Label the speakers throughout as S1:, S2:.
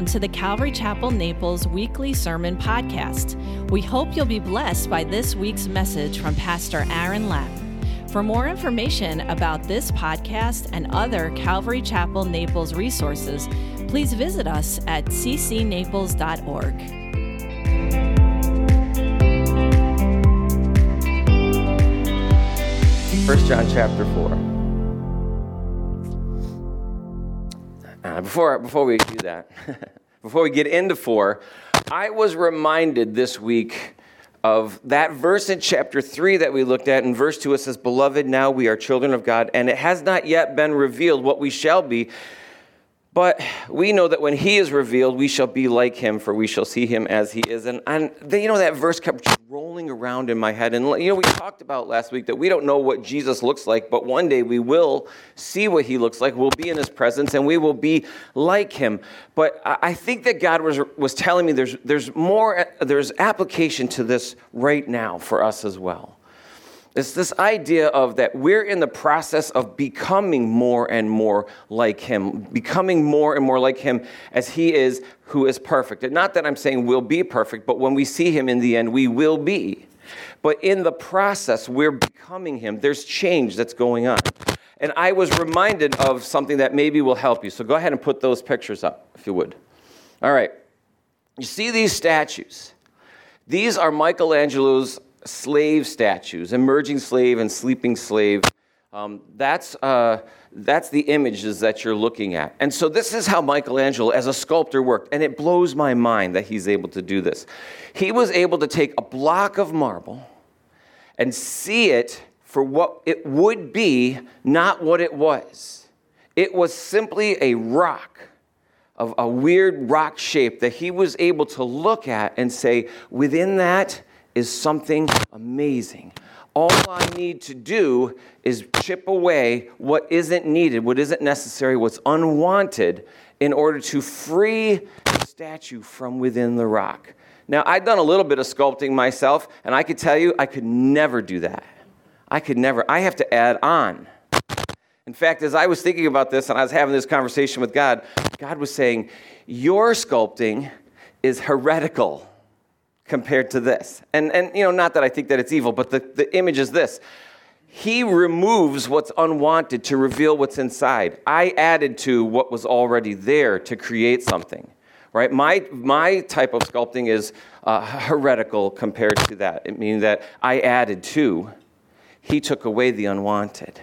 S1: Welcome to the Calvary Chapel Naples weekly sermon podcast. We hope you'll be blessed by this week's message from Pastor Aaron Lapp. For more information about this podcast and other Calvary Chapel Naples resources, please visit us at ccnaples.org.
S2: 1 John chapter 4. Before, before we do that, before we get into 4, I was reminded this week of that verse in chapter 3 that we looked at. In verse 2, it says, Beloved, now we are children of God, and it has not yet been revealed what we shall be. But we know that when he is revealed, we shall be like him, for we shall see him as he is. And, and you know, that verse kept rolling around in my head. And, you know, we talked about last week that we don't know what Jesus looks like, but one day we will see what he looks like. We'll be in his presence and we will be like him. But I think that God was, was telling me there's, there's more, there's application to this right now for us as well. It's this idea of that we're in the process of becoming more and more like Him, becoming more and more like Him as He is who is perfect. And not that I'm saying we'll be perfect, but when we see Him in the end, we will be. But in the process, we're becoming Him. There's change that's going on. And I was reminded of something that maybe will help you. So go ahead and put those pictures up, if you would. All right. You see these statues? These are Michelangelo's slave statues, emerging slave and sleeping slave. Um, that's, uh, that's the images that you're looking at. And so, this is how Michelangelo, as a sculptor, worked. And it blows my mind that he's able to do this. He was able to take a block of marble and see it for what it would be, not what it was. It was simply a rock of a weird rock shape that he was able to look at and say, within that, is something amazing. All I need to do is chip away what isn't needed, what isn't necessary, what's unwanted, in order to free the statue from within the rock. Now, I've done a little bit of sculpting myself, and I could tell you I could never do that. I could never. I have to add on. In fact, as I was thinking about this and I was having this conversation with God, God was saying, Your sculpting is heretical compared to this. And, and you know, not that I think that it's evil, but the, the image is this. He removes what's unwanted to reveal what's inside. I added to what was already there to create something, right? My, my type of sculpting is uh, heretical compared to that. It means that I added to, he took away the unwanted.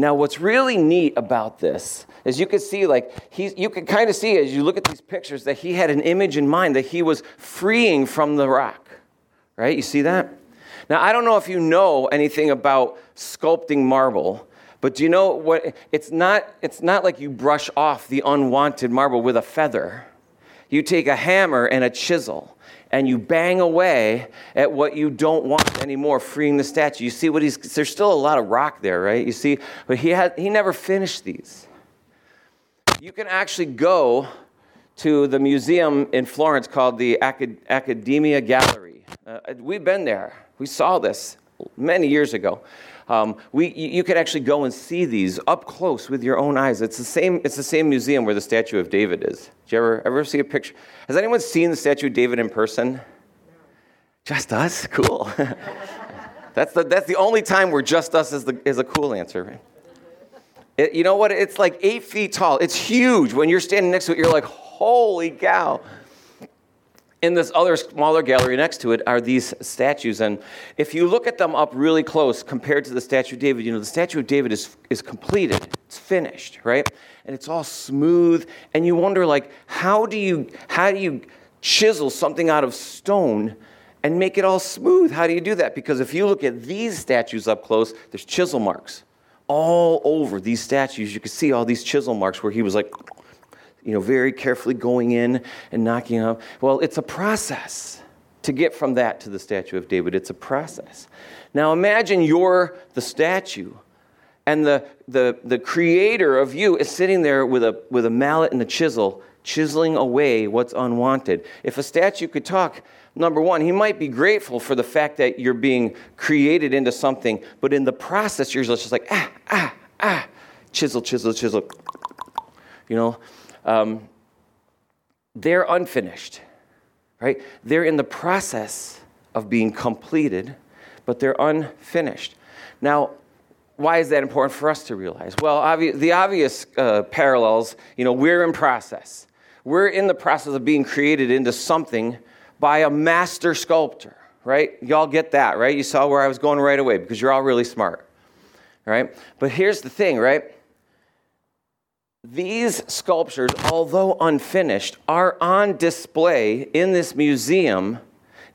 S2: Now, what's really neat about this is you can see, like, he's, you can kind of see as you look at these pictures that he had an image in mind that he was freeing from the rock, right? You see that? Now, I don't know if you know anything about sculpting marble, but do you know what? It's not, it's not like you brush off the unwanted marble with a feather. You take a hammer and a chisel and you bang away at what you don't want anymore, freeing the statue. You see what he's, there's still a lot of rock there, right? You see, but he, had, he never finished these. You can actually go to the museum in Florence called the Acad- Accademia Gallery. Uh, we've been there. We saw this many years ago. Um, we, you could actually go and see these up close with your own eyes. It's the same, it's the same museum where the statue of David is. Did you ever, ever see a picture? Has anyone seen the statue of David in person? Just us? Cool. that's, the, that's the only time where just us is, the, is a cool answer. Right? It, you know what? It's like eight feet tall. It's huge. When you're standing next to it, you're like, holy cow in this other smaller gallery next to it are these statues. And if you look at them up really close compared to the statue of David, you know, the statue of David is, is completed, it's finished, right? And it's all smooth. And you wonder, like, how do you, how do you chisel something out of stone and make it all smooth? How do you do that? Because if you look at these statues up close, there's chisel marks all over these statues. You can see all these chisel marks where he was like, you know, very carefully going in and knocking up. Well, it's a process to get from that to the statue of David. It's a process. Now imagine you're the statue, and the, the, the creator of you is sitting there with a, with a mallet and a chisel, chiseling away what's unwanted. If a statue could talk, number one, he might be grateful for the fact that you're being created into something, but in the process, you're just like, ah, ah, ah, chisel, chisel, chisel. You know, um, they're unfinished, right? They're in the process of being completed, but they're unfinished. Now, why is that important for us to realize? Well, obvi- the obvious uh, parallels, you know, we're in process. We're in the process of being created into something by a master sculptor, right? Y'all get that, right? You saw where I was going right away because you're all really smart, right? But here's the thing, right? These sculptures, although unfinished, are on display in this museum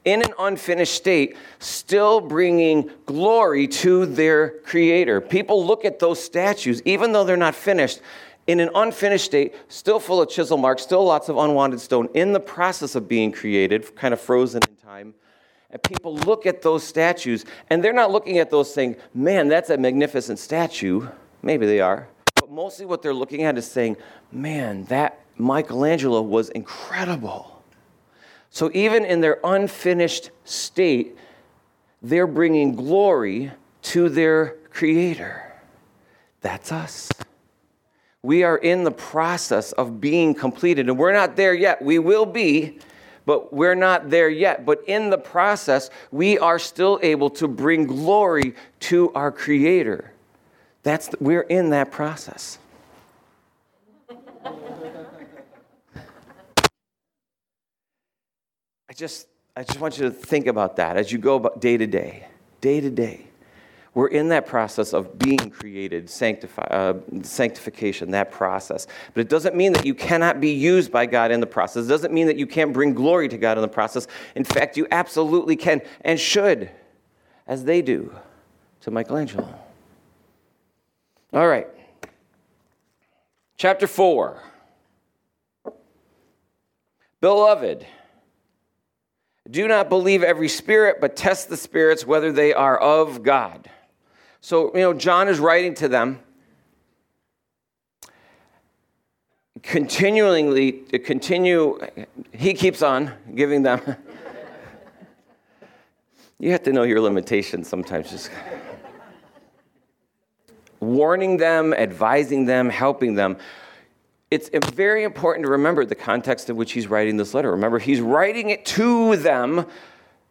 S2: in an unfinished state, still bringing glory to their creator. People look at those statues, even though they're not finished, in an unfinished state, still full of chisel marks, still lots of unwanted stone, in the process of being created, kind of frozen in time. And people look at those statues, and they're not looking at those saying, man, that's a magnificent statue. Maybe they are. But mostly what they're looking at is saying, man, that Michelangelo was incredible. So even in their unfinished state, they're bringing glory to their Creator. That's us. We are in the process of being completed, and we're not there yet. We will be, but we're not there yet. But in the process, we are still able to bring glory to our Creator. That's the, we're in that process. I just, I just want you to think about that as you go about day to day, day to day. We're in that process of being created, sanctify, uh, sanctification, that process. But it doesn't mean that you cannot be used by God in the process. It doesn't mean that you can't bring glory to God in the process. In fact, you absolutely can and should, as they do to Michelangelo. All right. Chapter 4. Beloved, do not believe every spirit, but test the spirits whether they are of God. So, you know, John is writing to them continually continue he keeps on giving them you have to know your limitations sometimes just warning them advising them helping them it's very important to remember the context in which he's writing this letter. Remember, he's writing it to them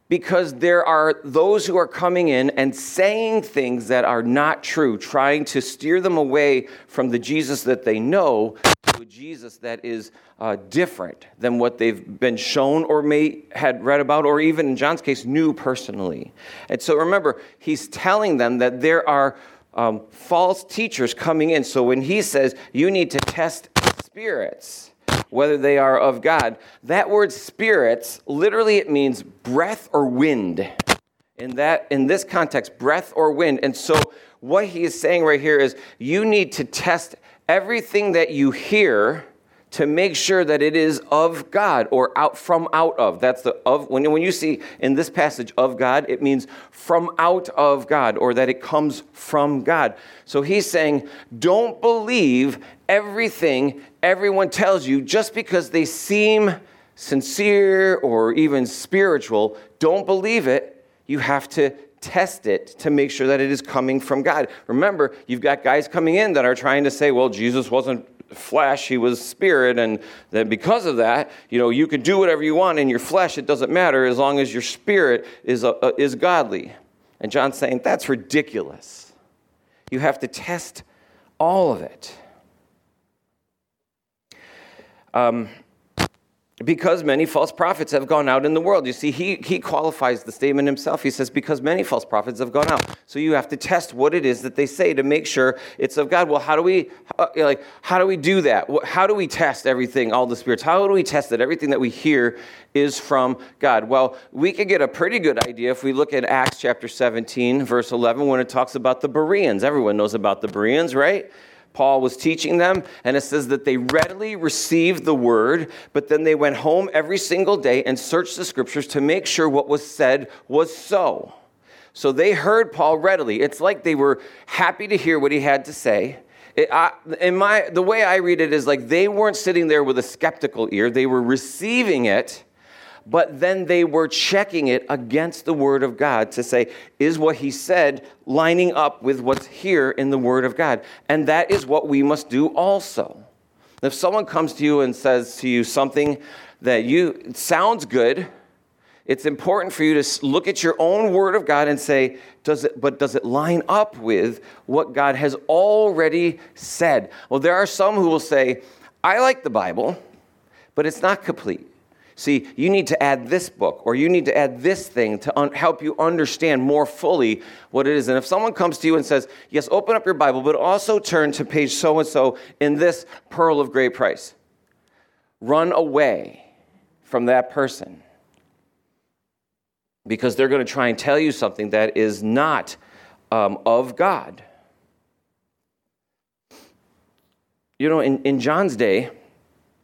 S2: because there are those who are coming in and saying things that are not true, trying to steer them away from the Jesus that they know to a Jesus that is uh, different than what they've been shown or may had read about, or even in John's case, knew personally. And so remember, he's telling them that there are um, false teachers coming in. So when he says you need to test spirits, whether they are of God. That word spirits, literally it means breath or wind. In that in this context, breath or wind. And so what he is saying right here is you need to test everything that you hear to make sure that it is of God or out from out of. That's the of when, when you see in this passage of God, it means from out of God or that it comes from God. So he's saying, don't believe everything everyone tells you just because they seem sincere or even spiritual. Don't believe it. You have to test it to make sure that it is coming from God. Remember, you've got guys coming in that are trying to say, well, Jesus wasn't flesh, he was spirit, and that because of that, you know, you can do whatever you want in your flesh, it doesn't matter as long as your spirit is, uh, is godly. And John's saying that's ridiculous. You have to test all of it. Um, because many false prophets have gone out in the world. You see, he, he qualifies the statement himself. He says, because many false prophets have gone out. So you have to test what it is that they say to make sure it's of God. Well, how do we, uh, like, how do we do that? How do we test everything, all the spirits? How do we test that everything that we hear is from God? Well, we can get a pretty good idea if we look at Acts chapter 17, verse 11, when it talks about the Bereans. Everyone knows about the Bereans, right? Paul was teaching them, and it says that they readily received the word, but then they went home every single day and searched the scriptures to make sure what was said was so. So they heard Paul readily. It's like they were happy to hear what he had to say. It, I, in my, the way I read it is like they weren't sitting there with a skeptical ear, they were receiving it but then they were checking it against the Word of God to say, is what he said lining up with what's here in the Word of God? And that is what we must do also. If someone comes to you and says to you something that you sounds good, it's important for you to look at your own word of God and say, does it, but does it line up with what God has already said? Well, there are some who will say, I like the Bible, but it's not complete. See, you need to add this book or you need to add this thing to un- help you understand more fully what it is. And if someone comes to you and says, Yes, open up your Bible, but also turn to page so and so in this pearl of great price, run away from that person because they're going to try and tell you something that is not um, of God. You know, in, in John's day,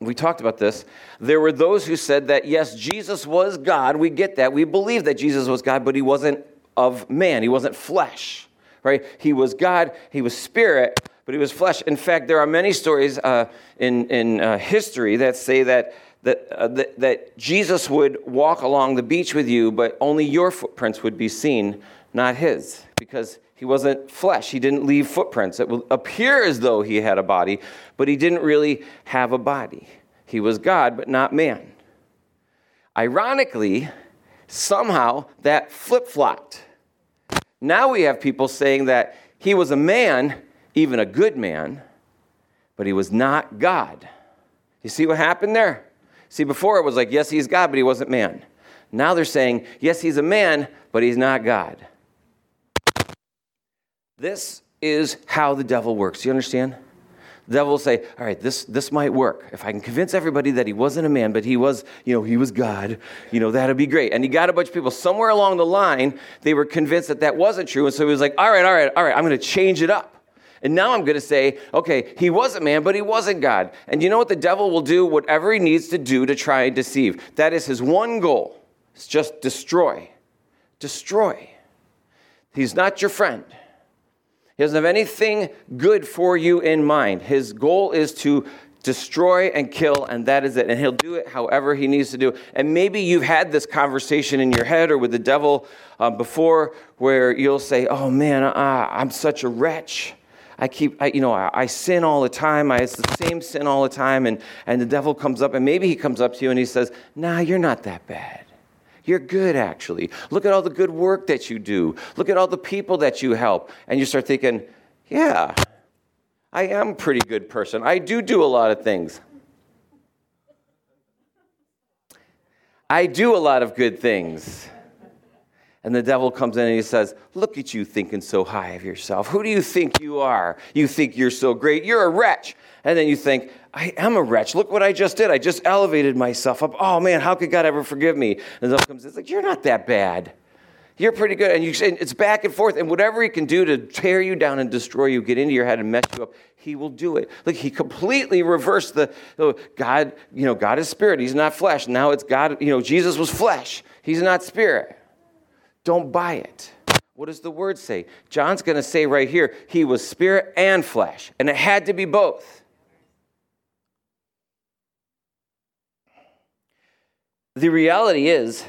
S2: we talked about this. There were those who said that, yes, Jesus was God. We get that. We believe that Jesus was God, but he wasn't of man. He wasn't flesh, right? He was God, he was spirit, but he was flesh. In fact, there are many stories uh, in, in uh, history that say that, that, uh, that, that Jesus would walk along the beach with you, but only your footprints would be seen, not his, because he wasn't flesh. He didn't leave footprints. It will appear as though he had a body, but he didn't really have a body. He was God, but not man. Ironically, somehow that flip flopped. Now we have people saying that he was a man, even a good man, but he was not God. You see what happened there? See, before it was like, yes, he's God, but he wasn't man. Now they're saying, yes, he's a man, but he's not God. This is how the devil works. Do You understand? The devil will say, all right, this, this might work. If I can convince everybody that he wasn't a man, but he was, you know, he was God, you know, that'd be great. And he got a bunch of people somewhere along the line, they were convinced that that wasn't true. And so he was like, all right, all right, all right, I'm going to change it up. And now I'm going to say, okay, he was a man, but he wasn't God. And you know what? The devil will do whatever he needs to do to try and deceive. That is his one goal. It's just destroy. Destroy. He's not your friend. He doesn't have anything good for you in mind. His goal is to destroy and kill, and that is it. And he'll do it however he needs to do. And maybe you've had this conversation in your head or with the devil uh, before where you'll say, Oh man, uh, I'm such a wretch. I keep, I, you know, I, I, sin all the time. I, it's the same sin all the time. And, and the devil comes up, and maybe he comes up to you and he says, Nah, you're not that bad. You're good, actually. Look at all the good work that you do. Look at all the people that you help. And you start thinking, yeah, I am a pretty good person. I do do a lot of things. I do a lot of good things. And the devil comes in and he says, Look at you thinking so high of yourself. Who do you think you are? You think you're so great. You're a wretch. And then you think, I am a wretch. Look what I just did. I just elevated myself up. Oh man, how could God ever forgive me? And the devil comes in, it's like, You're not that bad. You're pretty good. And you, it's back and forth. And whatever he can do to tear you down and destroy you, get into your head and mess you up, he will do it. Look, he completely reversed the, the God, you know, God is spirit. He's not flesh. Now it's God, you know, Jesus was flesh. He's not spirit. Don't buy it. What does the word say? John's going to say right here, he was spirit and flesh, and it had to be both. The reality is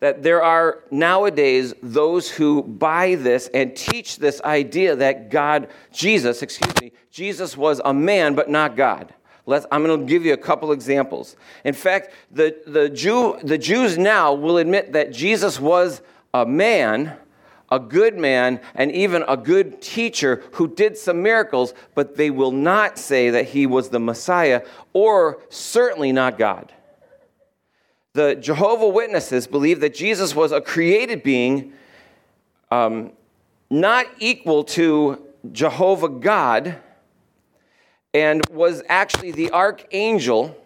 S2: that there are nowadays those who buy this and teach this idea that God, Jesus, excuse me, Jesus was a man but not God. Let's, I'm going to give you a couple examples. In fact, the, the, Jew, the Jews now will admit that Jesus was a man, a good man, and even a good teacher who did some miracles, but they will not say that he was the Messiah or certainly not God. The Jehovah Witnesses believe that Jesus was a created being, um, not equal to Jehovah God and was actually the archangel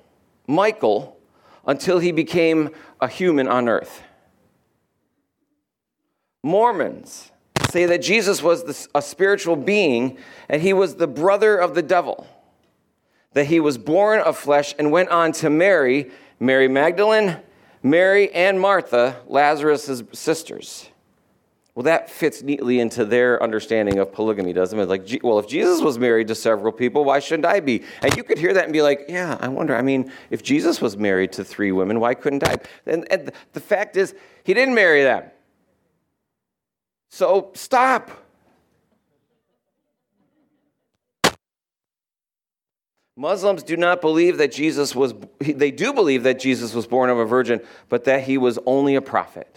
S2: Michael until he became a human on earth. Mormons say that Jesus was a spiritual being and he was the brother of the devil, that he was born of flesh and went on to marry Mary Magdalene, Mary, and Martha, Lazarus' sisters. Well, that fits neatly into their understanding of polygamy, doesn't it? Like, well, if Jesus was married to several people, why shouldn't I be? And you could hear that and be like, yeah, I wonder. I mean, if Jesus was married to three women, why couldn't I? And, and the fact is, he didn't marry them. So stop. Muslims do not believe that Jesus was, they do believe that Jesus was born of a virgin, but that he was only a prophet.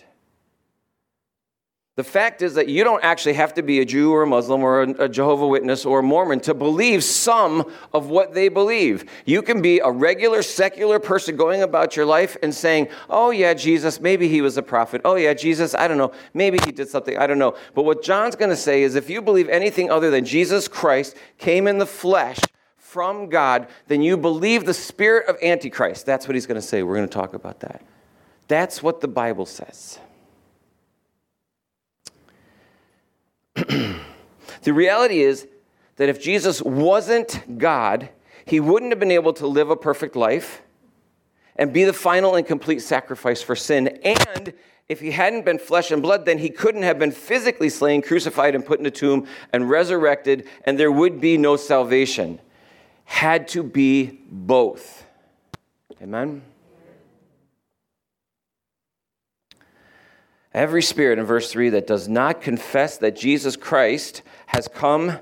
S2: The fact is that you don't actually have to be a Jew or a Muslim or a Jehovah Witness or a Mormon to believe some of what they believe. You can be a regular secular person going about your life and saying, "Oh yeah, Jesus, maybe he was a prophet. Oh yeah, Jesus, I don't know, maybe he did something, I don't know." But what John's going to say is if you believe anything other than Jesus Christ came in the flesh from God, then you believe the spirit of antichrist. That's what he's going to say. We're going to talk about that. That's what the Bible says. the reality is that if Jesus wasn't God, he wouldn't have been able to live a perfect life and be the final and complete sacrifice for sin. And if he hadn't been flesh and blood, then he couldn't have been physically slain, crucified, and put in a tomb and resurrected, and there would be no salvation. Had to be both. Amen? Every spirit in verse 3 that does not confess that Jesus Christ has come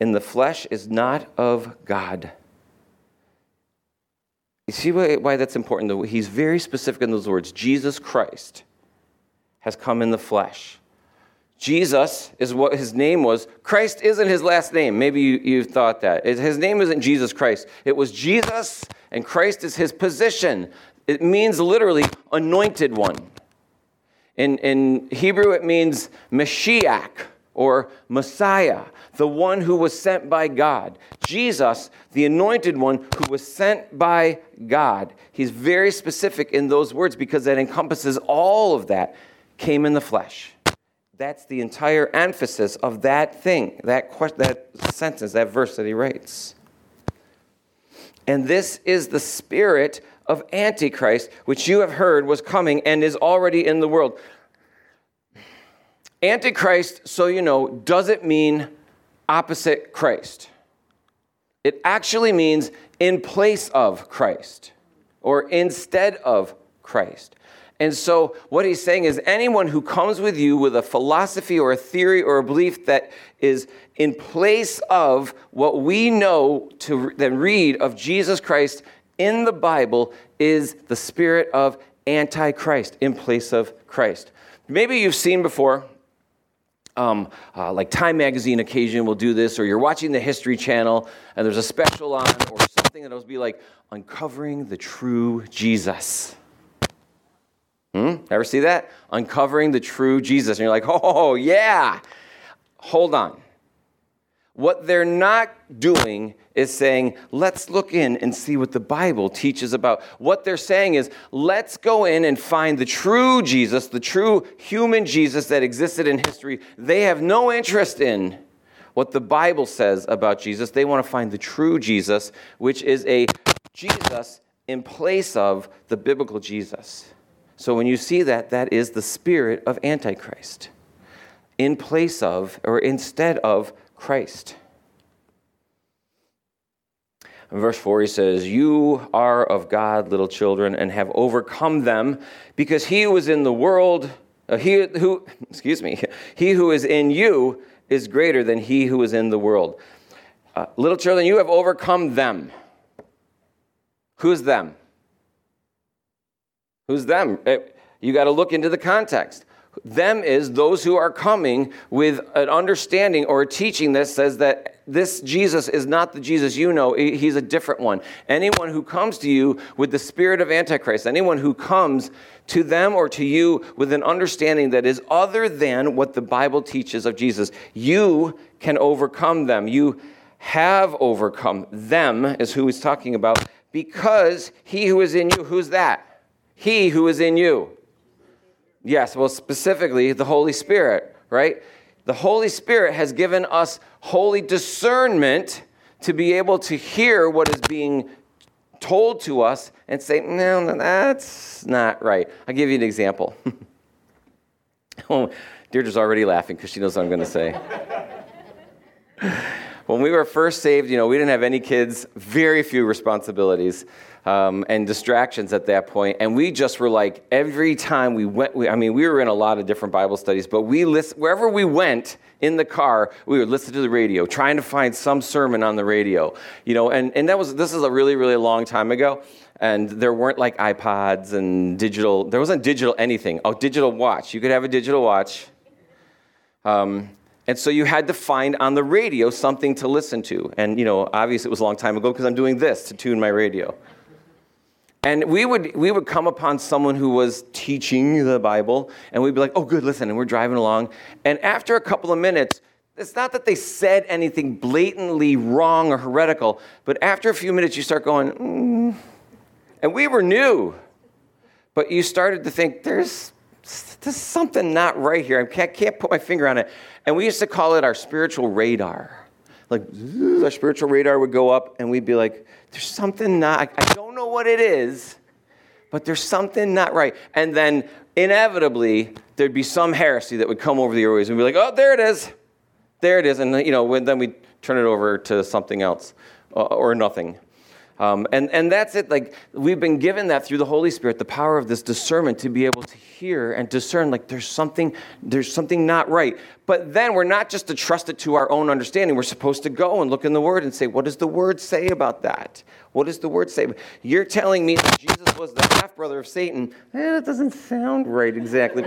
S2: in the flesh is not of God. You see why, why that's important? He's very specific in those words Jesus Christ has come in the flesh. Jesus is what his name was. Christ isn't his last name. Maybe you, you thought that. His name isn't Jesus Christ. It was Jesus, and Christ is his position. It means literally anointed one. In, in Hebrew, it means Mashiach or Messiah, the one who was sent by God. Jesus, the anointed one who was sent by God. He's very specific in those words because that encompasses all of that, came in the flesh. That's the entire emphasis of that thing, that, question, that sentence, that verse that he writes. And this is the spirit of Antichrist, which you have heard was coming and is already in the world. Antichrist, so you know, doesn't mean opposite Christ. It actually means in place of Christ or instead of Christ. And so, what he's saying is anyone who comes with you with a philosophy or a theory or a belief that is in place of what we know to then read of Jesus Christ in the Bible is the spirit of Antichrist in place of Christ. Maybe you've seen before, um, uh, like Time Magazine occasion will do this, or you're watching the History Channel and there's a special on, or something that'll be like uncovering the true Jesus. Hmm? Ever see that? Uncovering the true Jesus. And you're like, oh, yeah. Hold on. What they're not doing is saying, let's look in and see what the Bible teaches about. What they're saying is, let's go in and find the true Jesus, the true human Jesus that existed in history. They have no interest in what the Bible says about Jesus. They want to find the true Jesus, which is a Jesus in place of the biblical Jesus. So when you see that, that is the spirit of Antichrist in place of or instead of Christ. In verse 4, he says, You are of God, little children, and have overcome them, because he who is in the world, uh, he who, excuse me, he who is in you is greater than he who is in the world. Uh, little children, you have overcome them. Who's them? Who's them? Uh, you got to look into the context. Them is those who are coming with an understanding or a teaching that says that this Jesus is not the Jesus you know, he's a different one. Anyone who comes to you with the spirit of Antichrist, anyone who comes to them or to you with an understanding that is other than what the Bible teaches of Jesus, you can overcome them. You have overcome them, is who he's talking about, because he who is in you, who's that? He who is in you Yes, well, specifically the Holy Spirit, right? The Holy Spirit has given us holy discernment to be able to hear what is being told to us and say, no, that's not right. I'll give you an example. oh, Deirdre's already laughing because she knows what I'm going to say. when we were first saved, you know, we didn't have any kids, very few responsibilities. Um, and distractions at that point. And we just were like, every time we went, we, I mean, we were in a lot of different Bible studies, but we list, wherever we went in the car, we would listen to the radio, trying to find some sermon on the radio. You know, and, and that was, this is a really, really long time ago. And there weren't like iPods and digital, there wasn't digital anything. Oh, digital watch. You could have a digital watch. Um, and so you had to find on the radio something to listen to. And, you know, obviously it was a long time ago because I'm doing this to tune my radio. And we would, we would come upon someone who was teaching the Bible, and we'd be like, oh, good, listen. And we're driving along. And after a couple of minutes, it's not that they said anything blatantly wrong or heretical, but after a few minutes, you start going, mm. and we were new. But you started to think, there's, there's something not right here. I can't, can't put my finger on it. And we used to call it our spiritual radar. Like, our spiritual radar would go up, and we'd be like, there's something not, I don't know what it is, but there's something not right. And then inevitably, there'd be some heresy that would come over the airways and be like, oh, there it is. There it is. And, you know, then we'd turn it over to something else uh, or nothing. Um, and, and that's it. Like, we've been given that through the Holy Spirit, the power of this discernment to be able to hear and discern, like, there's something, there's something not right. But then we're not just to trust it to our own understanding. We're supposed to go and look in the Word and say, what does the Word say about that? What does the Word say? You're telling me that Jesus was the half brother of Satan. Eh, that doesn't sound right exactly.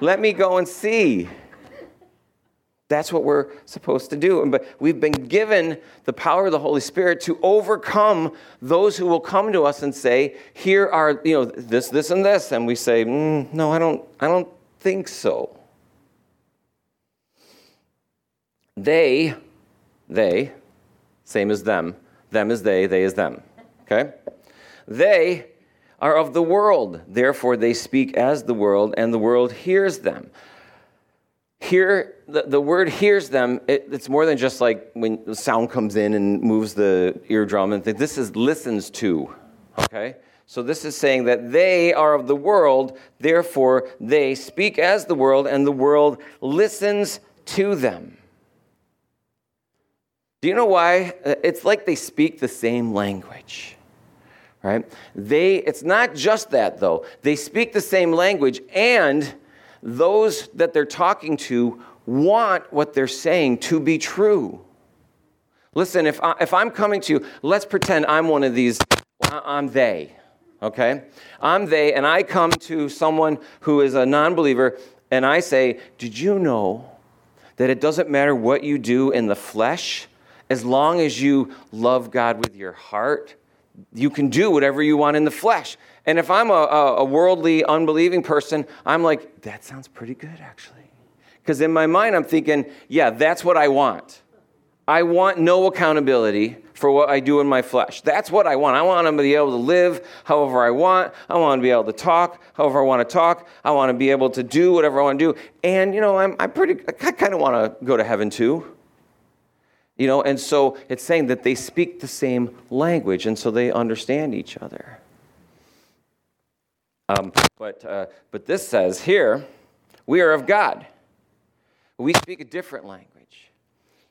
S2: Let me go and see. That's what we're supposed to do. But we've been given the power of the Holy Spirit to overcome those who will come to us and say, "Here are you know this, this, and this," and we say, mm, "No, I don't. I don't think so." They, they, same as them. Them is they. They is them. Okay. They are of the world, therefore they speak as the world, and the world hears them hear the, the word hears them it, it's more than just like when the sound comes in and moves the eardrum and this is listens to okay? So this is saying that they are of the world therefore they speak as the world and the world listens to them. Do you know why? Uh, it's like they speak the same language right? They it's not just that though. They speak the same language and those that they're talking to want what they're saying to be true. Listen, if, I, if I'm coming to you, let's pretend I'm one of these, I'm they, okay? I'm they, and I come to someone who is a non believer, and I say, Did you know that it doesn't matter what you do in the flesh, as long as you love God with your heart, you can do whatever you want in the flesh. And if I'm a, a worldly, unbelieving person, I'm like, that sounds pretty good, actually. Because in my mind, I'm thinking, yeah, that's what I want. I want no accountability for what I do in my flesh. That's what I want. I want to be able to live however I want. I want to be able to talk however I want to talk. I want to be able to do whatever I want to do. And, you know, I'm, I'm pretty, I kind of want to go to heaven too. You know, and so it's saying that they speak the same language, and so they understand each other. Um, but, uh, but this says here, we are of God. We speak a different language.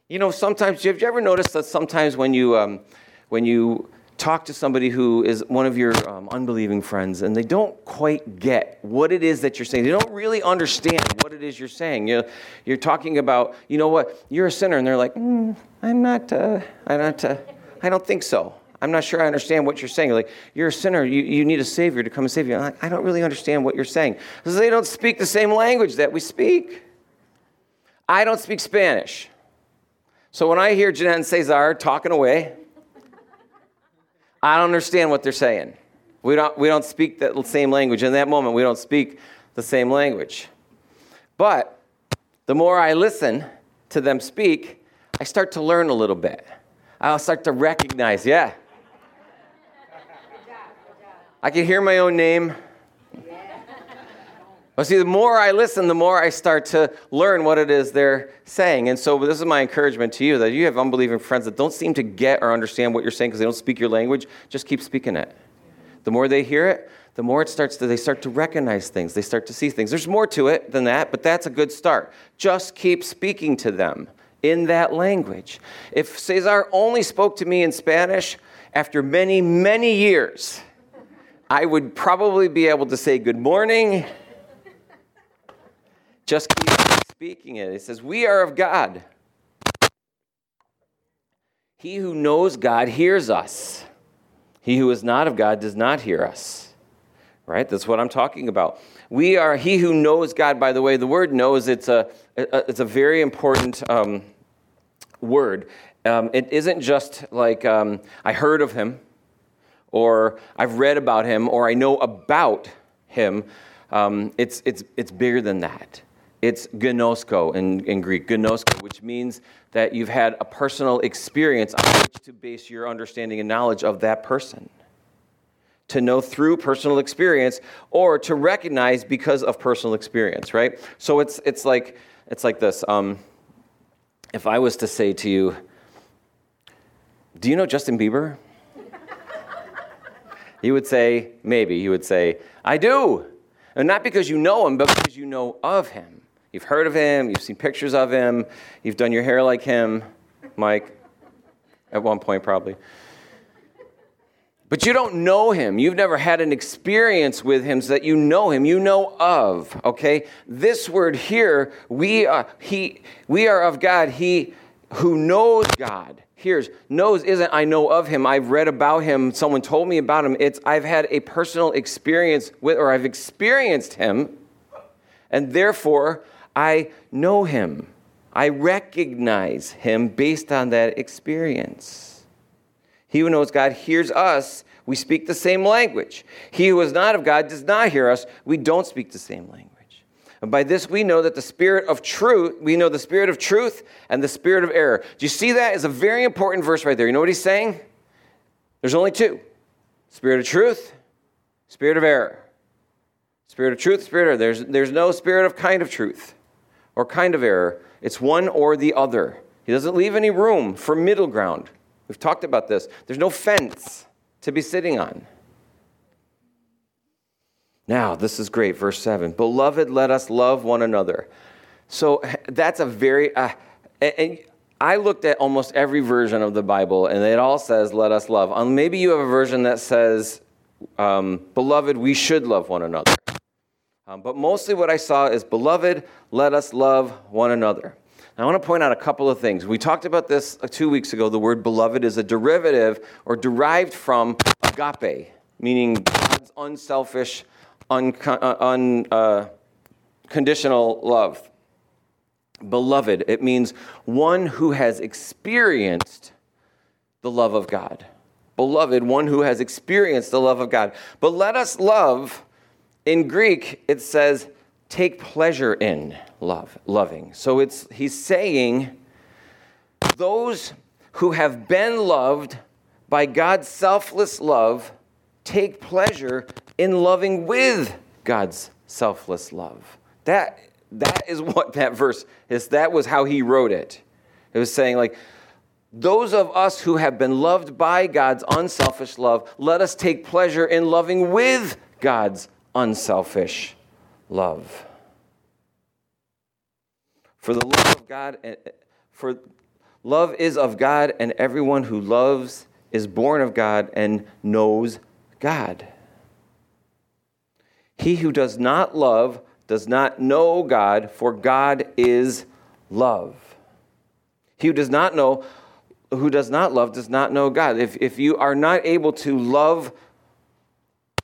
S2: You know, sometimes, have you ever noticed that sometimes when you, um, when you talk to somebody who is one of your um, unbelieving friends and they don't quite get what it is that you're saying, they don't really understand what it is you're saying. You know, you're talking about, you know what, you're a sinner, and they're like, mm, I'm not, uh, I'm not, uh, I don't think so. I'm not sure I understand what you're saying. Like, you're a sinner. You, you need a Savior to come and save you. I don't really understand what you're saying. Because they don't speak the same language that we speak. I don't speak Spanish. So when I hear Jeanette and Cesar talking away, I don't understand what they're saying. We don't, we don't speak the same language. In that moment, we don't speak the same language. But the more I listen to them speak, I start to learn a little bit. I'll start to recognize, yeah, I can hear my own name. Well, see, the more I listen, the more I start to learn what it is they're saying. And so, this is my encouragement to you that you have unbelieving friends that don't seem to get or understand what you're saying because they don't speak your language. Just keep speaking it. The more they hear it, the more it starts to, they start to recognize things. They start to see things. There's more to it than that, but that's a good start. Just keep speaking to them in that language. If Cesar only spoke to me in Spanish after many, many years, I would probably be able to say good morning. Just keep speaking it. It says, We are of God. He who knows God hears us. He who is not of God does not hear us. Right? That's what I'm talking about. We are he who knows God. By the way, the word knows it's a it's a very important um, word. Um, it isn't just like um, I heard of him, or I've read about him, or I know about him. Um, it's it's it's bigger than that. It's gnosko in, in Greek, gnosko, which means that you've had a personal experience on which to base your understanding and knowledge of that person. To know through personal experience or to recognize because of personal experience, right? So it's, it's, like, it's like this. Um, if I was to say to you, Do you know Justin Bieber? You would say, Maybe. You would say, I do. And not because you know him, but because you know of him. You've heard of him, you've seen pictures of him, you've done your hair like him, Mike, at one point probably. But you don't know him. You've never had an experience with him so that you know him. You know of, okay? This word here, we are, he, we are of God. He who knows God. Here's knows isn't I know of him. I've read about him. Someone told me about him. It's I've had a personal experience with, or I've experienced him. And therefore, I know him. I recognize him based on that experience. He who knows God hears us. We speak the same language. He who is not of God does not hear us. We don't speak the same language. And by this we know that the spirit of truth, we know the spirit of truth and the spirit of error. Do you see that is a very important verse right there? You know what he's saying? There's only two spirit of truth, spirit of error. Spirit of truth, spirit of error. There's, there's no spirit of kind of truth or kind of error. It's one or the other. He doesn't leave any room for middle ground. We've talked about this. There's no fence to be sitting on. Now, this is great. Verse 7 Beloved, let us love one another. So that's a very, uh, and I looked at almost every version of the Bible, and it all says, let us love. Um, maybe you have a version that says, um, Beloved, we should love one another. Um, but mostly what I saw is, Beloved, let us love one another. Now, I want to point out a couple of things. We talked about this uh, two weeks ago. The word beloved is a derivative or derived from agape, meaning God's unselfish, unconditional uh, uh, love. Beloved, it means one who has experienced the love of God. Beloved, one who has experienced the love of God. But let us love in Greek, it says, take pleasure in love, loving. So it's he's saying those who have been loved by God's selfless love take pleasure in loving with God's selfless love. That that is what that verse is. That was how he wrote it. It was saying like those of us who have been loved by God's unselfish love, let us take pleasure in loving with God's unselfish love. For the love of God, eh, eh, for love is of God, and everyone who loves is born of God and knows God. He who does not love does not know God, for God is love. He who does not know, who does not love, does not know God. If, if you are not able to love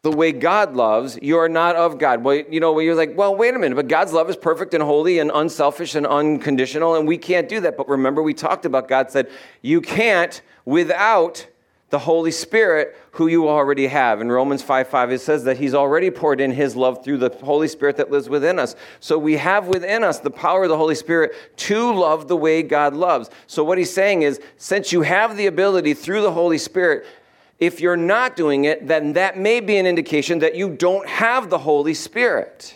S2: the way God loves, you are not of God. Well, you know, you're like, well, wait a minute, but God's love is perfect and holy and unselfish and unconditional, and we can't do that. But remember, we talked about God said, you can't without the Holy Spirit who you already have. In Romans 5 5, it says that He's already poured in His love through the Holy Spirit that lives within us. So we have within us the power of the Holy Spirit to love the way God loves. So what He's saying is, since you have the ability through the Holy Spirit if you're not doing it, then that may be an indication that you don't have the Holy Spirit.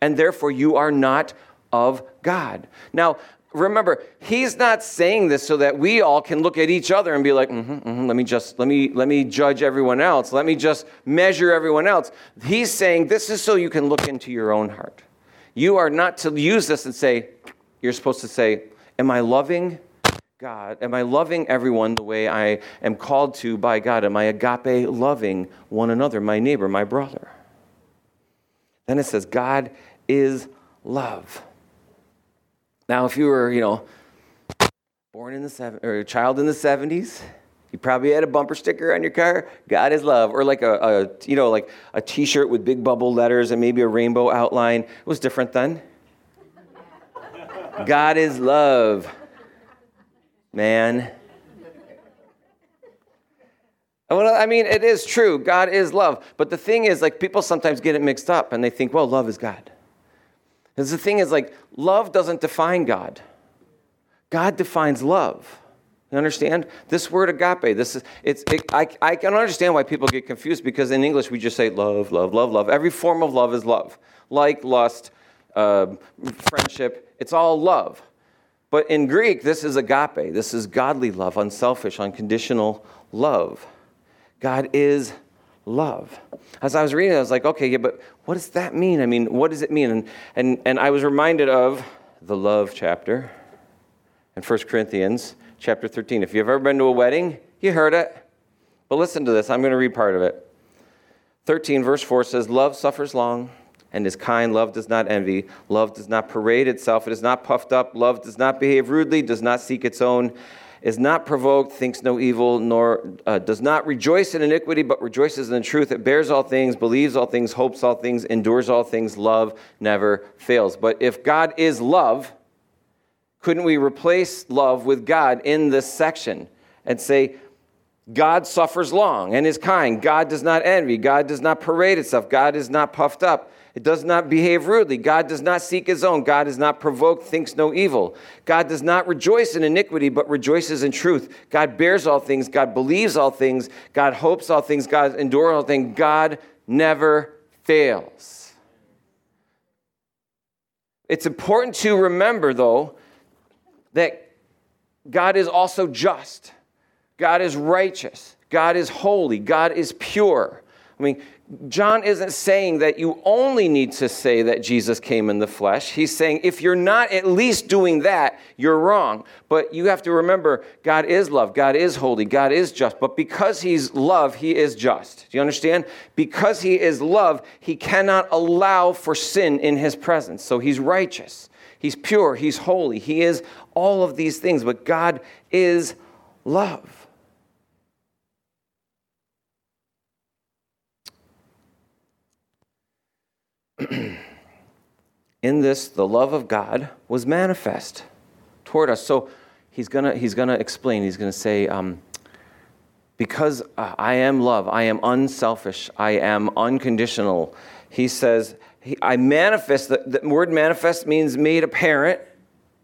S2: And therefore, you are not of God. Now, remember, he's not saying this so that we all can look at each other and be like, mm-hmm, mm-hmm, let me just, let me, let me judge everyone else. Let me just measure everyone else. He's saying this is so you can look into your own heart. You are not to use this and say, you're supposed to say, Am I loving God? Am I loving everyone the way I am called to by God? Am I agape loving one another, my neighbor, my brother? Then it says, God is love. Now, if you were, you know, born in the seven, or a child in the 70s, you probably had a bumper sticker on your car, God is love, or like a, a you know, like a t-shirt with big bubble letters and maybe a rainbow outline. It was different then. God is love. Man. Well, I mean, it is true. God is love. But the thing is, like, people sometimes get it mixed up and they think, well, love is God. Because the thing is, like, love doesn't define God, God defines love. You understand? This word agape, this is, it's, it, I, I can understand why people get confused because in English we just say love, love, love, love. Every form of love is love. Like, lust, uh, friendship, it's all love. But in Greek, this is agape. This is godly love, unselfish, unconditional love. God is love. As I was reading, I was like, okay, yeah, but what does that mean? I mean, what does it mean? And, and, and I was reminded of the love chapter in 1 Corinthians chapter 13. If you've ever been to a wedding, you heard it. But listen to this. I'm going to read part of it. 13, verse 4 says, Love suffers long and is kind. Love does not envy. Love does not parade itself. It is not puffed up. Love does not behave rudely, does not seek its own is not provoked, thinks no evil, nor uh, does not rejoice in iniquity, but rejoices in the truth. It bears all things, believes all things, hopes all things, endures all things. Love never fails. But if God is love, couldn't we replace love with God in this section and say, God suffers long and is kind. God does not envy. God does not parade itself. God is not puffed up. It does not behave rudely. God does not seek his own. God is not provoked, thinks no evil. God does not rejoice in iniquity, but rejoices in truth. God bears all things. God believes all things. God hopes all things. God endures all things. God never fails. It's important to remember, though, that God is also just. God is righteous. God is holy. God is pure. I mean, John isn't saying that you only need to say that Jesus came in the flesh. He's saying if you're not at least doing that, you're wrong. But you have to remember God is love, God is holy, God is just. But because He's love, He is just. Do you understand? Because He is love, He cannot allow for sin in His presence. So He's righteous, He's pure, He's holy, He is all of these things. But God is love. in this, the love of God was manifest toward us. So he's going he's gonna explain, he's going to say, um, because I am love, I am unselfish, I am unconditional. He says, he, I manifest, the, the word manifest means made apparent,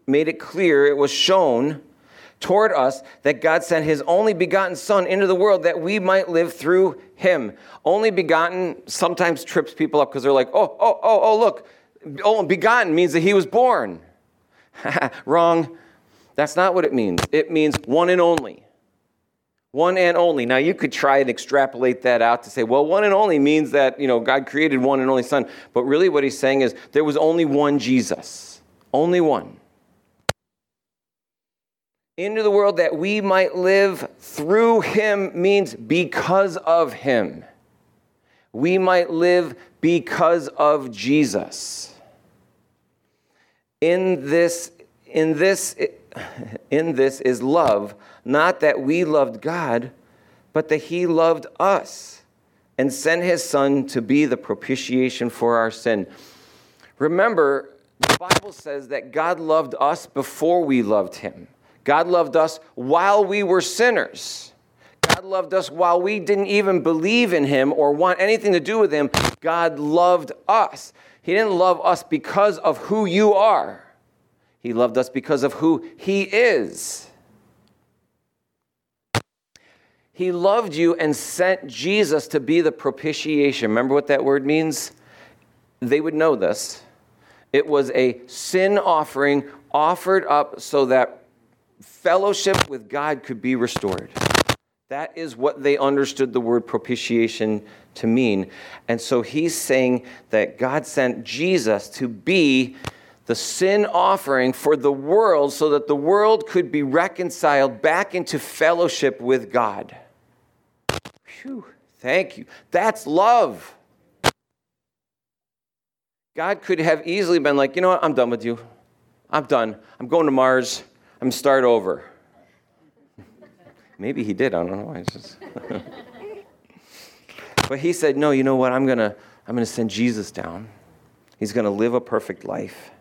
S2: made it clear, it was shown toward us that God sent his only begotten Son into the world that we might live through him. Only begotten sometimes trips people up because they're like, oh, oh, oh, oh, look. Oh, begotten means that he was born. Wrong. That's not what it means. It means one and only. One and only. Now you could try and extrapolate that out to say, well, one and only means that, you know, God created one and only son. But really what he's saying is there was only one Jesus. Only one into the world that we might live through him means because of him. We might live because of Jesus. In this, in this, in this is love, not that we loved God, but that he loved us and sent his son to be the propitiation for our sin. Remember, the Bible says that God loved us before we loved him. God loved us while we were sinners. God loved us while we didn't even believe in Him or want anything to do with Him. God loved us. He didn't love us because of who you are, He loved us because of who He is. He loved you and sent Jesus to be the propitiation. Remember what that word means? They would know this. It was a sin offering offered up so that fellowship with God could be restored. That is what they understood the word propitiation to mean. And so he's saying that God sent Jesus to be the sin offering for the world so that the world could be reconciled back into fellowship with God. Thank you. That's love. God could have easily been like, you know what, I'm done with you. I'm done. I'm going to Mars. I'm start over. Maybe he did. I don't know. Just... but he said, no, you know what? I'm going to I'm to send Jesus down. He's going to live a perfect life.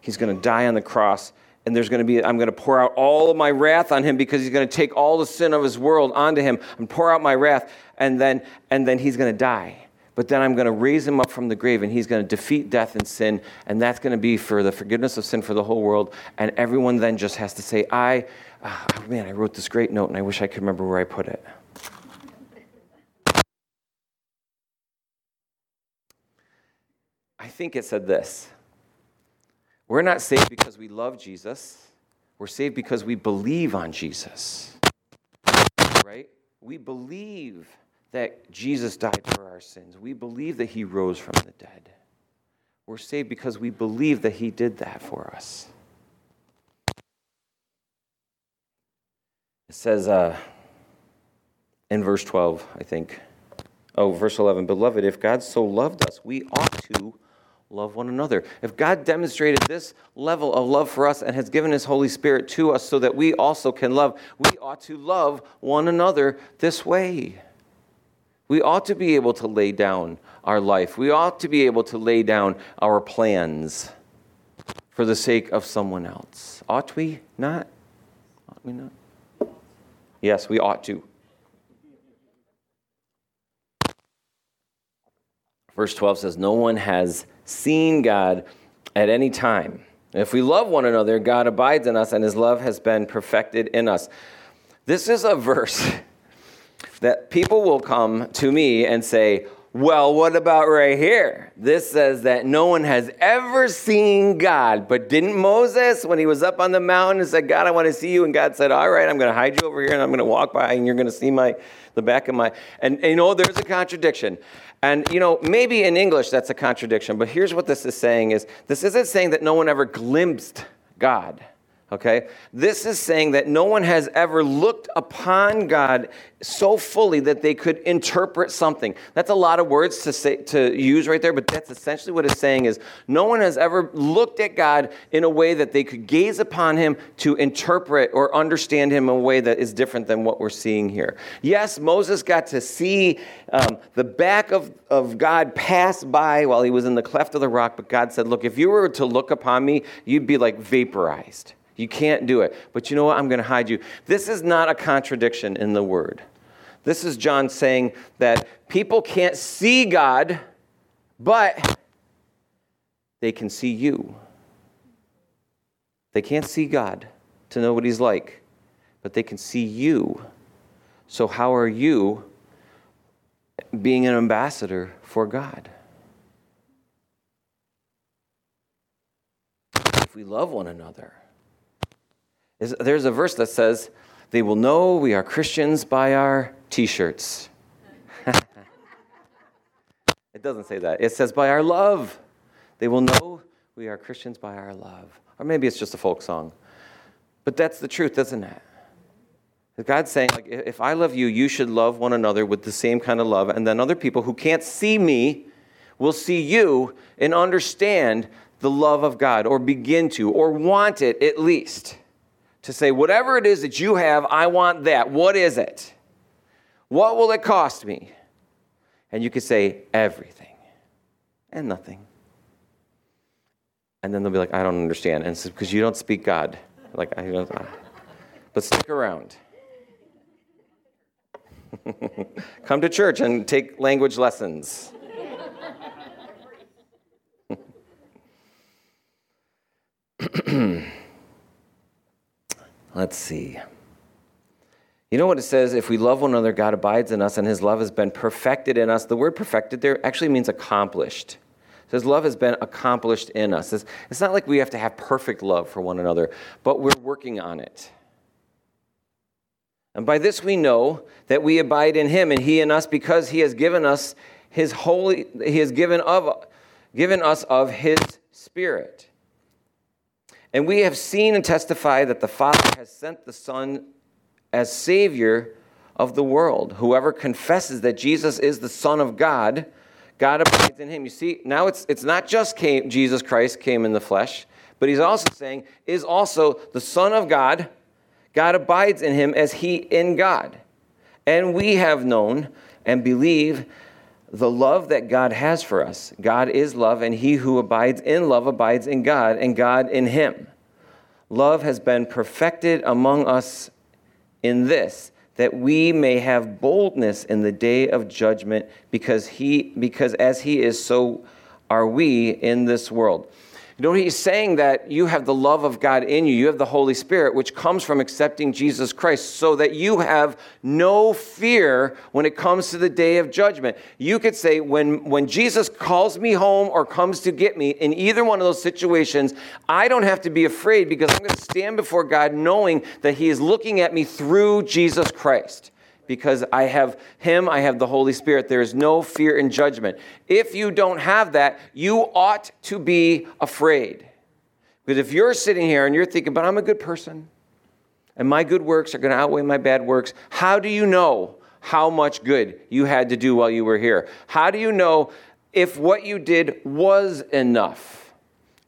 S2: He's going to die on the cross. And there's going to be, I'm going to pour out all of my wrath on him because he's going to take all the sin of his world onto him and pour out my wrath. And then, and then he's going to die but then I'm going to raise him up from the grave and he's going to defeat death and sin. And that's going to be for the forgiveness of sin for the whole world. And everyone then just has to say, I, oh man, I wrote this great note and I wish I could remember where I put it. I think it said this We're not saved because we love Jesus, we're saved because we believe on Jesus. Right? We believe that Jesus died for our sins. We believe that he rose from the dead. We're saved because we believe that he did that for us. It says uh, in verse 12, I think. Oh, verse 11 Beloved, if God so loved us, we ought to love one another. If God demonstrated this level of love for us and has given his Holy Spirit to us so that we also can love, we ought to love one another this way. We ought to be able to lay down our life. We ought to be able to lay down our plans for the sake of someone else. Ought we not? Ought we not? Yes, we ought to. Verse 12 says, No one has seen God at any time. If we love one another, God abides in us, and his love has been perfected in us. This is a verse that people will come to me and say, well, what about right here? This says that no one has ever seen God. But didn't Moses, when he was up on the mountain and said, God, I want to see you? And God said, All right, I'm going to hide you over here and I'm going to walk by and you're going to see my the back of my. And, and you know, there's a contradiction. And you know, maybe in English that's a contradiction, but here's what this is saying is this isn't saying that no one ever glimpsed God. Okay? This is saying that no one has ever looked upon God so fully that they could interpret something. That's a lot of words to say to use right there, but that's essentially what it's saying is no one has ever looked at God in a way that they could gaze upon him to interpret or understand him in a way that is different than what we're seeing here. Yes, Moses got to see um, the back of, of God pass by while he was in the cleft of the rock, but God said, Look, if you were to look upon me, you'd be like vaporized. You can't do it. But you know what? I'm going to hide you. This is not a contradiction in the word. This is John saying that people can't see God, but they can see you. They can't see God to know what He's like, but they can see you. So, how are you being an ambassador for God? If we love one another, is there's a verse that says, They will know we are Christians by our t shirts. it doesn't say that. It says, By our love. They will know we are Christians by our love. Or maybe it's just a folk song. But that's the truth, isn't it? God's saying, like, if I love you, you should love one another with the same kind of love. And then other people who can't see me will see you and understand the love of God, or begin to, or want it at least to say, whatever it is that you have, I want that. What is it? What will it cost me? And you could say, everything and nothing. And then they'll be like, I don't understand. And it's because you don't speak God. Like, I don't. But stick around. Come to church and take language lessons. Let's see. You know what it says? If we love one another, God abides in us, and his love has been perfected in us. The word perfected there actually means accomplished. It says love has been accomplished in us. It's, it's not like we have to have perfect love for one another, but we're working on it. And by this we know that we abide in him and he in us because he has given us his holy he has given of given us of his Spirit. And we have seen and testified that the Father has sent the Son as Savior of the world. Whoever confesses that Jesus is the Son of God, God abides in him. You see, now it's, it's not just came, Jesus Christ came in the flesh, but he's also saying, is also the Son of God. God abides in him as he in God. And we have known and believe the love that God has for us. God is love, and he who abides in love abides in God, and God in him. Love has been perfected among us in this that we may have boldness in the day of judgment because he because as he is so are we in this world you know, he's saying that you have the love of God in you. You have the Holy Spirit, which comes from accepting Jesus Christ, so that you have no fear when it comes to the day of judgment. You could say, when, when Jesus calls me home or comes to get me, in either one of those situations, I don't have to be afraid because I'm going to stand before God knowing that He is looking at me through Jesus Christ because I have Him, I have the Holy Spirit. There is no fear in judgment. If you don't have that, you ought to be afraid. Because if you're sitting here and you're thinking, but I'm a good person, and my good works are going to outweigh my bad works, how do you know how much good you had to do while you were here? How do you know if what you did was enough?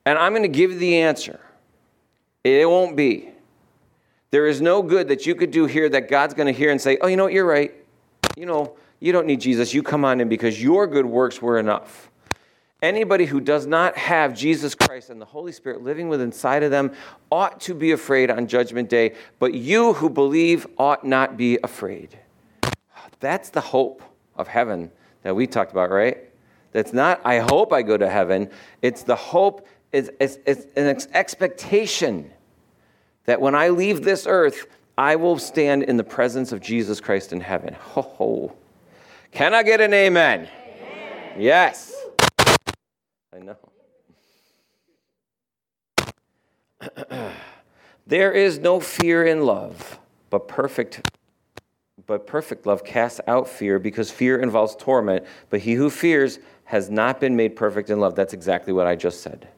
S2: And I'm going to give you the answer it won't be. There is no good that you could do here that God's going to hear and say, oh, you know what, you're right. You know, you don't need Jesus. You come on in because your good works were enough. Anybody who does not have Jesus Christ and the Holy Spirit living within inside of them ought to be afraid on Judgment Day, but you who believe ought not be afraid. That's the hope of heaven that we talked about, right? That's not, I hope I go to heaven. It's the hope, it's, it's, it's an expectation that when I leave this earth, I will stand in the presence of Jesus Christ in heaven. Ho, ho. Can I get an amen? amen? Yes. I know. there is no fear in love, but perfect but perfect love casts out fear because fear involves torment, but he who fears has not been made perfect in love. That's exactly what I just said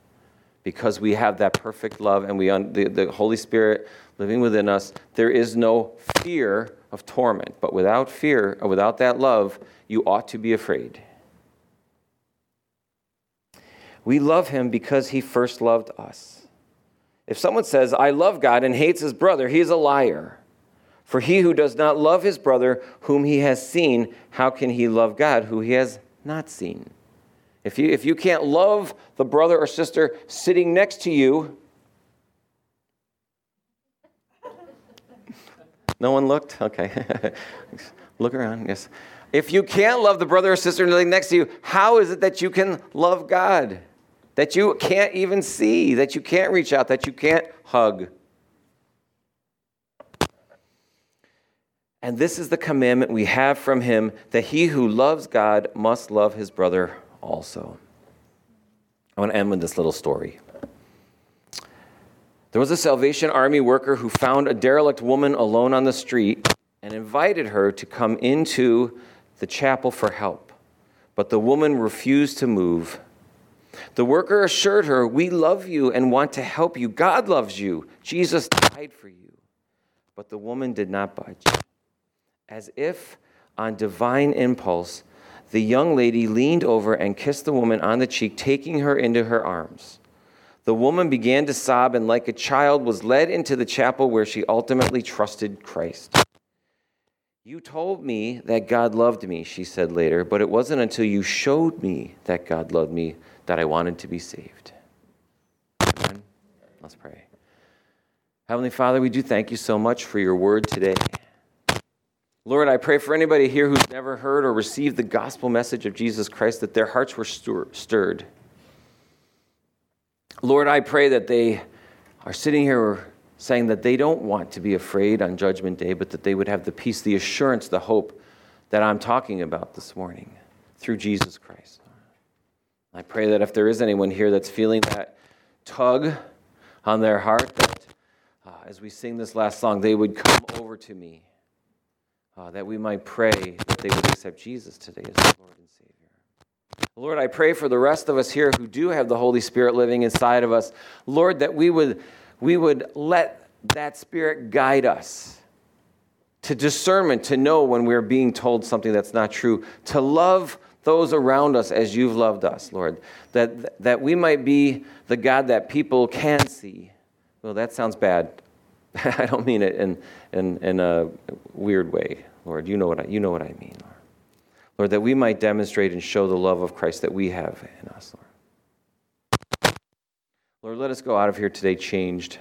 S2: because we have that perfect love and we un- the, the Holy Spirit living within us, there is no fear of torment. But without fear, or without that love, you ought to be afraid. We love him because he first loved us. If someone says, I love God and hates his brother, he is a liar. For he who does not love his brother whom he has seen, how can he love God who he has not seen? If you, if you can't love the brother or sister sitting next to you, no one looked? Okay. Look around, yes. If you can't love the brother or sister sitting next to you, how is it that you can love God? That you can't even see, that you can't reach out, that you can't hug? And this is the commandment we have from him that he who loves God must love his brother also. I want to end with this little story. There was a Salvation Army worker who found a derelict woman alone on the street and invited her to come into the chapel for help. But the woman refused to move. The worker assured her, We love you and want to help you. God loves you. Jesus died for you. But the woman did not budge. As if on divine impulse, the young lady leaned over and kissed the woman on the cheek, taking her into her arms. The woman began to sob and, like a child, was led into the chapel where she ultimately trusted Christ. You told me that God loved me, she said later, but it wasn't until you showed me that God loved me that I wanted to be saved. Amen. Let's pray. Heavenly Father, we do thank you so much for your word today. Lord, I pray for anybody here who's never heard or received the gospel message of Jesus Christ that their hearts were stirred. Lord, I pray that they are sitting here saying that they don't want to be afraid on Judgment Day, but that they would have the peace, the assurance, the hope that I'm talking about this morning through Jesus Christ. I pray that if there is anyone here that's feeling that tug on their heart, that uh, as we sing this last song, they would come over to me uh, that we might pray that they would accept Jesus today as Lord and Savior. Lord, I pray for the rest of us here who do have the Holy Spirit living inside of us. Lord, that we would, we would let that Spirit guide us to discernment, to know when we're being told something that's not true, to love those around us as you've loved us, Lord, that, that we might be the God that people can see. Well, that sounds bad. I don't mean it in, in, in a weird way, Lord. You know, what I, you know what I mean, Lord. Lord, that we might demonstrate and show the love of Christ that we have in us, Lord. Lord, let us go out of here today changed,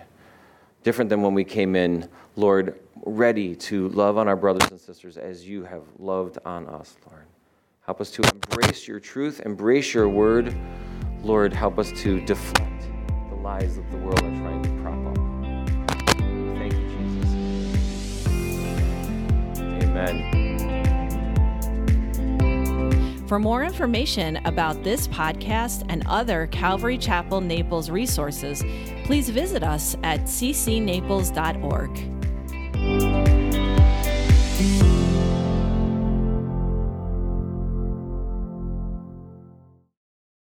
S2: different than when we came in, Lord, ready to love on our brothers and sisters as you have loved on us, Lord. Help us to embrace your truth, embrace your word. Lord, help us to deflect the lies that the world are trying Amen.
S1: For more information about this podcast and other Calvary Chapel Naples resources, please visit us at ccnaples.org.